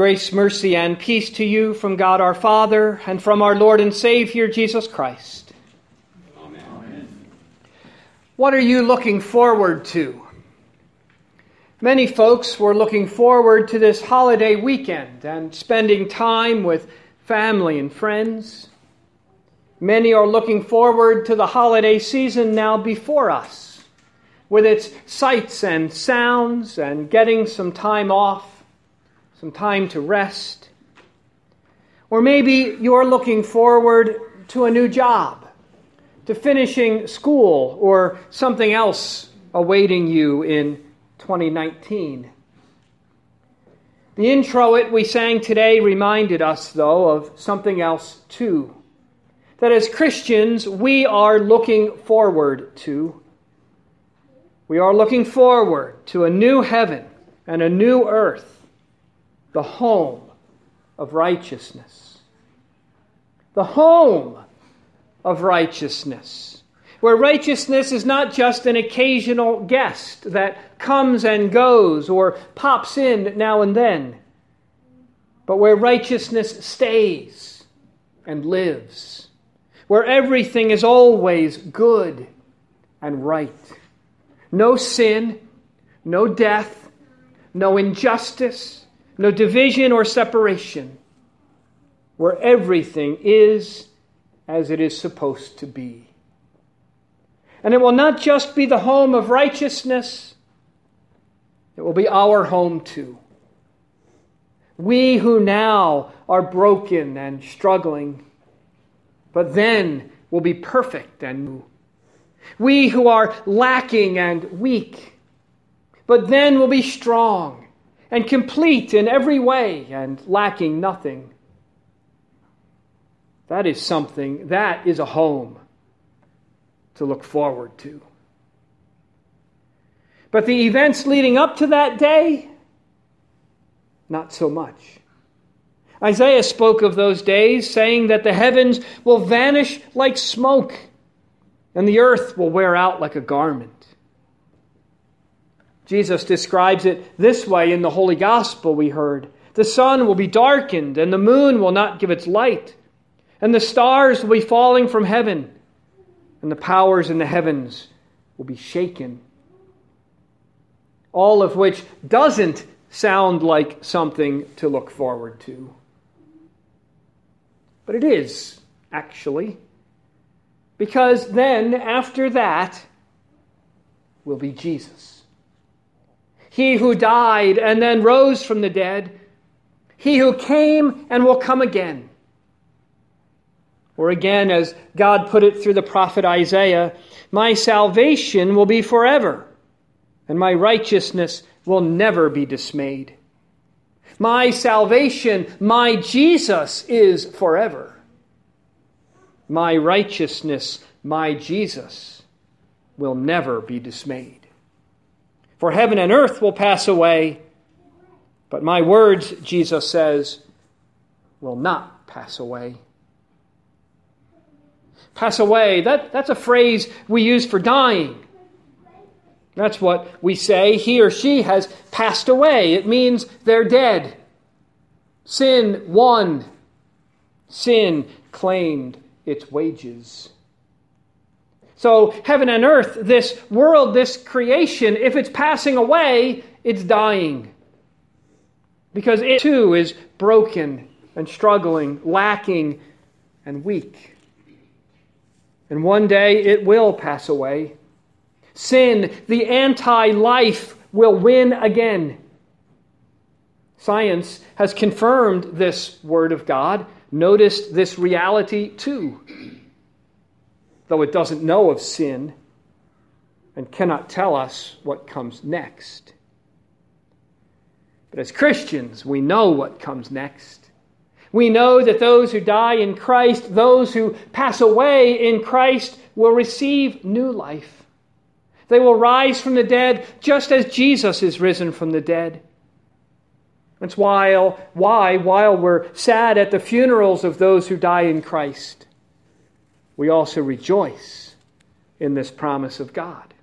Grace, mercy, and peace to you from God our Father and from our Lord and Savior Jesus Christ. Amen. What are you looking forward to? Many folks were looking forward to this holiday weekend and spending time with family and friends. Many are looking forward to the holiday season now before us, with its sights and sounds and getting some time off some time to rest. Or maybe you're looking forward to a new job, to finishing school, or something else awaiting you in 2019. The introit we sang today reminded us, though, of something else too. That as Christians, we are looking forward to. We are looking forward to a new heaven and a new earth the home of righteousness. The home of righteousness. Where righteousness is not just an occasional guest that comes and goes or pops in now and then, but where righteousness stays and lives. Where everything is always good and right. No sin, no death, no injustice, no division or separation, where everything is as it is supposed to be. And it will not just be the home of righteousness, it will be our home too. We who now are broken and struggling, but then will be perfect and new. We who are lacking and weak, but then will be strong and complete in every way and lacking nothing. That is something, that is a home to look forward to. But the events leading up to that day, not so much. Isaiah spoke of those days, saying that the heavens will vanish like smoke, and the earth will wear out like a garment. Jesus describes it this way in the Holy Gospel we heard The sun will be darkened, and the moon will not give its light, and the stars will be falling from heaven, and the powers in the heavens will be shaken. All of which doesn't sound like something to look forward to. But it is, actually. Because then, after that, will be Jesus. He who died and then rose from the dead, he who came and will come again. Or again, as God put it through the prophet Isaiah, my salvation will be forever, and my righteousness will never be dismayed. My salvation, my Jesus, is forever. My righteousness, my Jesus, will never be dismayed. For heaven and earth will pass away, but my words, Jesus says, will not pass away. Pass away, that, that's a phrase we use for dying. That's what we say. He or she has passed away. It means they're dead. Sin won. Sin claimed its wages. So, heaven and earth, this world, this creation, if it's passing away, it's dying. Because it too is broken and struggling, lacking and weak. And one day it will pass away. Sin, the anti life, will win again. Science has confirmed this word of God, noticed this reality too though it doesn't know of sin and cannot tell us what comes next. But as Christians, we know what comes next. We know that those who die in Christ, those who pass away in Christ, will receive new life. They will rise from the dead just as Jesus is risen from the dead. That's why, why, while we're sad at the funerals of those who die in Christ, we also rejoice in this promise of God.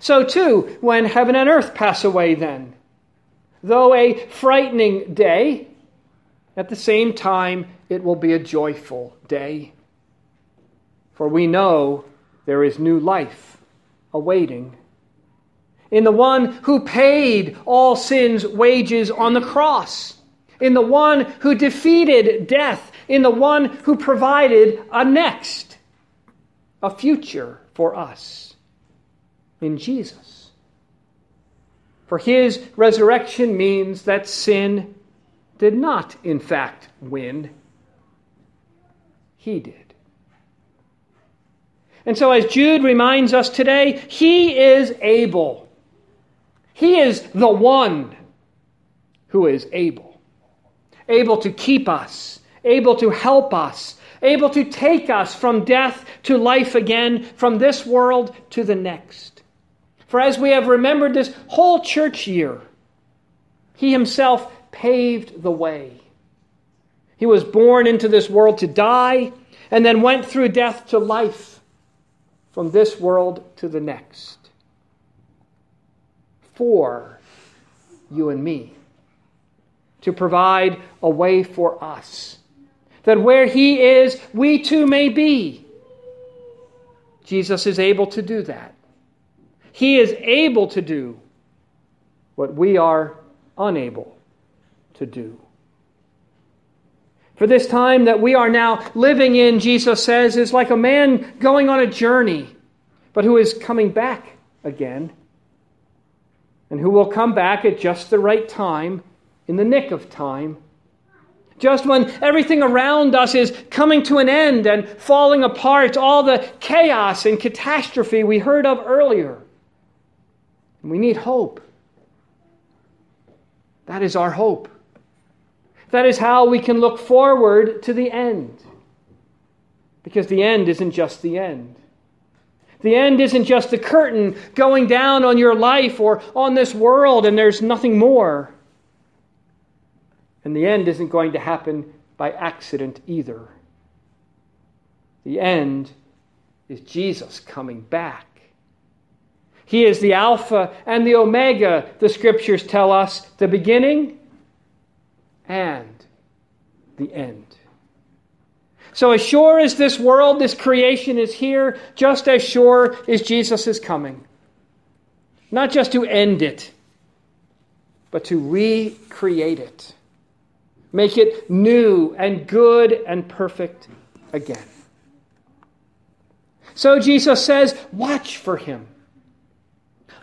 So, too, when heaven and earth pass away, then, Though a frightening day, at the same time, it will be a joyful day. For we know there is new life awaiting. In the one who paid all sin's wages on the cross, in the one who defeated death, in the one who provided a next, a future for us, in Jesus. For his resurrection means that sin did not, in fact, win. He did. And so, as Jude reminds us today, he is able. He is the one who is able. Able to keep us, able to help us, able to take us from death to life again, from this world to the next. For as we have remembered this whole church year, he himself paved the way. He was born into this world to die and then went through death to life from this world to the next. For you and me. To provide a way for us. That where He is, we too may be. Jesus is able to do that. He is able to do what we are unable to do. For this time that we are now living in, Jesus says, is like a man going on a journey, but who is coming back again, and who will come back at just the right time, in the nick of time. Just when everything around us is coming to an end and falling apart, all the chaos and catastrophe we heard of earlier. we need hope. That is our hope. That is how we can look forward to the end. Because the end isn't just the end. The end isn't just the curtain going down on your life or on this world and there's nothing more. And the end isn't going to happen by accident either. The end is Jesus coming back. He is the Alpha and the Omega, the scriptures tell us, the beginning and the end. So, as sure as this world, this creation is here, just as sure is Jesus coming. Not just to end it, but to recreate it, make it new and good and perfect again. So, Jesus says, watch for him.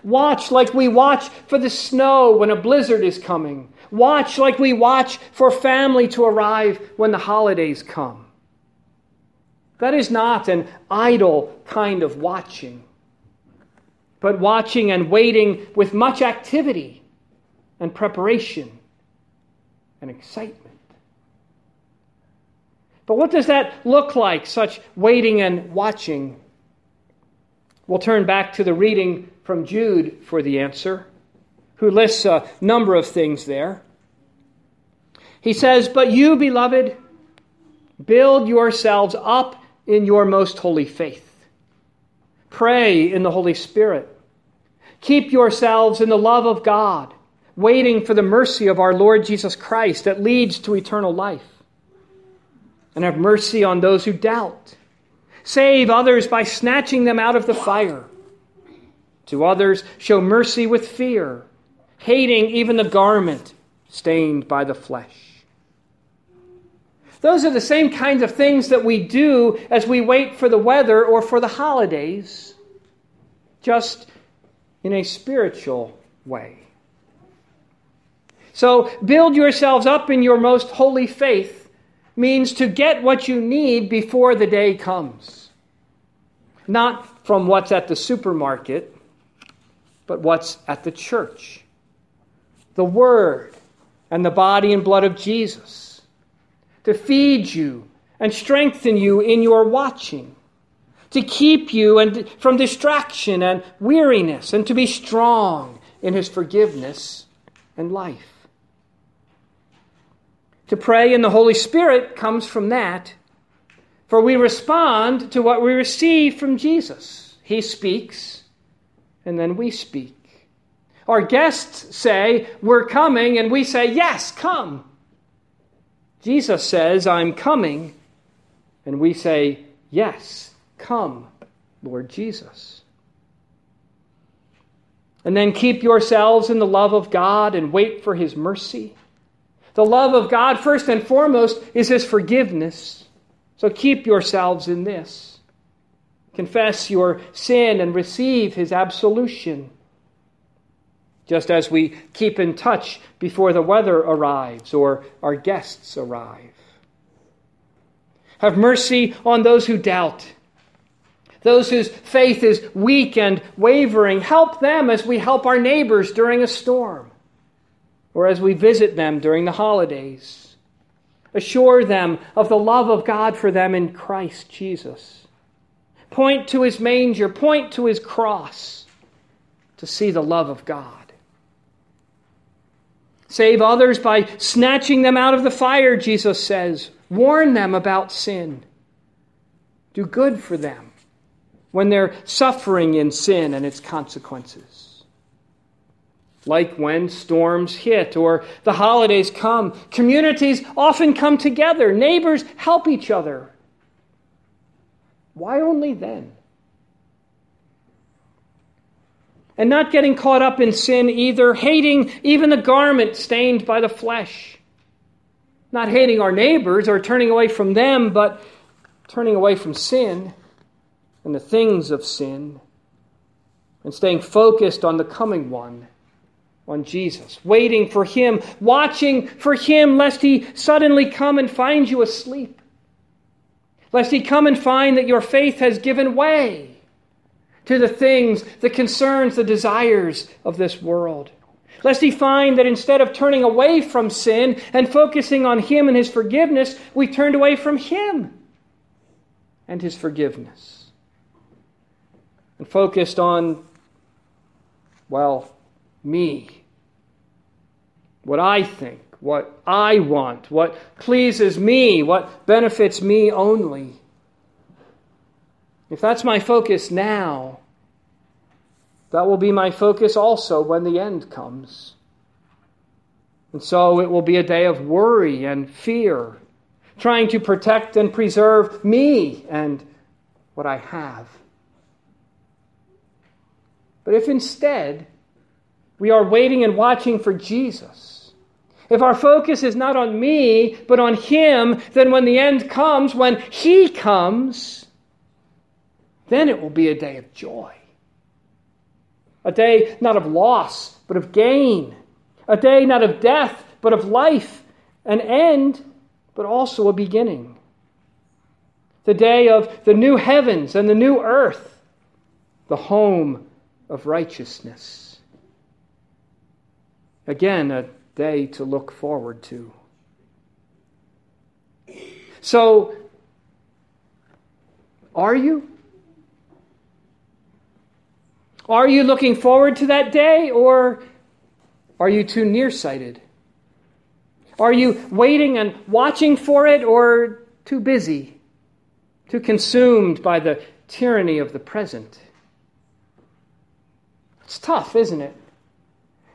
Watch like we watch for the snow when a blizzard is coming Watch like we watch for family to arrive when the holidays come. That is not an idle kind of watching, but watching and waiting with much activity and preparation and excitement. But what does that look like, such waiting and watching? We'll turn back to the reading from Jude for the answer who lists a number of things there. He says, But you, beloved, build yourselves up in your most holy faith. Pray in the Holy Spirit. Keep yourselves in the love of God, waiting for the mercy of our Lord Jesus Christ that leads to eternal life. And have mercy on those who doubt. Save others by snatching them out of the fire. To others, show mercy with fear hating even the garment stained by the flesh. Those are the same kinds of things that we do as we wait for the weather or for the holidays, just in a spiritual way. So, build yourselves up in your most holy faith means to get what you need before the day comes. Not from what's at the supermarket, but what's at the church the Word, and the body and blood of Jesus, to feed you and strengthen you in your watching, to keep you and from distraction and weariness, and to be strong in His forgiveness and life. To pray in the Holy Spirit comes from that, for we respond to what we receive from Jesus. He speaks, and then we speak. Our guests say, We're coming, and we say, Yes, come. Jesus says, I'm coming, and we say, Yes, come, Lord Jesus. And then keep yourselves in the love of God and wait for His mercy. The love of God, first and foremost, is His forgiveness. So keep yourselves in this. Confess your sin and receive His absolution. Just as we keep in touch before the weather arrives or our guests arrive. Have mercy on those who doubt, those whose faith is weak and wavering. Help them as we help our neighbors during a storm or as we visit them during the holidays. Assure them of the love of God for them in Christ Jesus. Point to his manger, point to his cross to see the love of God. Save others by snatching them out of the fire, Jesus says. Warn them about sin. Do good for them when they're suffering in sin and its consequences like when storms hit or the holidays come. Communities often come together, neighbors help each other. Why only then? And not getting caught up in sin either, hating even the garment stained by the flesh. Not hating our neighbors or turning away from them, but turning away from sin and the things of sin and staying focused on the coming one on Jesus, waiting for Him, watching for Him, lest He suddenly come and find you asleep, lest He come and find that your faith has given way to the things, the concerns, the desires of this world. Lest he find that instead of turning away from sin and focusing on him and his forgiveness, we turned away from him and his forgiveness. And focused on, well, me. What I think, what I want, what pleases me, what benefits me only. If that's my focus now, that will be my focus also when the end comes. And so it will be a day of worry and fear, trying to protect and preserve me and what I have. But if instead we are waiting and watching for Jesus. If our focus is not on me, but on Him, then when the end comes, when He comes, then it will be a day of joy. A day not of loss, but of gain. A day not of death, but of life. An end, but also a beginning. The day of the new heavens and the new earth, the home of righteousness. Again, a day to look forward to. So, are you? Are you looking forward to that day, or are you too nearsighted? Are you waiting and watching for it, or too busy, too consumed by the tyranny of the present? It's tough, isn't it?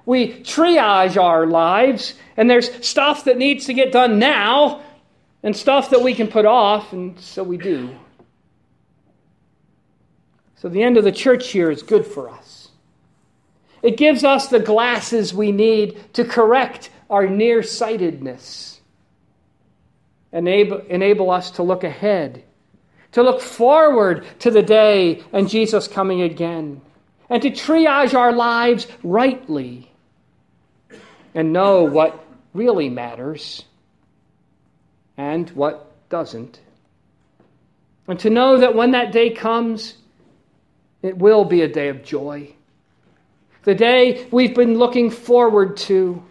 We triage our lives, and there's stuff that needs to get done now and stuff that we can put off, and so we do. So the end of the church year is good for us. It gives us the glasses we need to correct our nearsightedness, enable, enable us to look ahead, to look forward to the day and Jesus coming again, and to triage our lives rightly and know what really matters and what doesn't. And to know that when that day comes, it will be a day of joy. The day we've been looking forward to.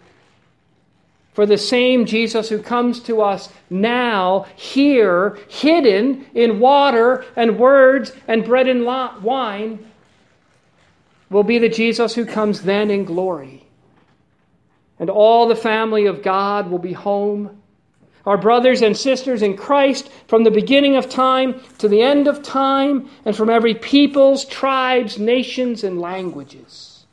For the same Jesus who comes to us now, here, hidden in water and words and bread and wine, will be the Jesus who comes then in glory and all the family of God will be home. Our brothers and sisters in Christ from the beginning of time to the end of time, and from every peoples, tribes, nations, and languages.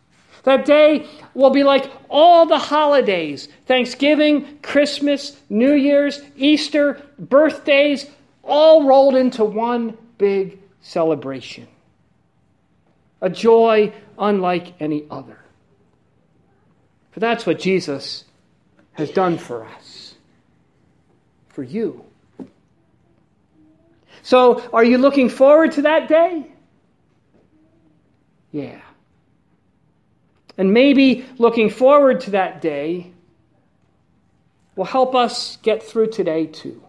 That day will be like all the holidays Thanksgiving, Christmas, New Year's, Easter, birthdays, all rolled into one big celebration. A joy unlike any other. For that's what Jesus has done for us, for you. So, are you looking forward to that day? Yeah. And maybe looking forward to that day will help us get through today too.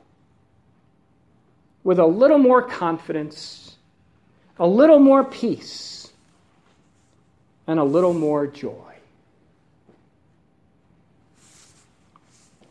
With a little more confidence, a little more peace, and a little more joy.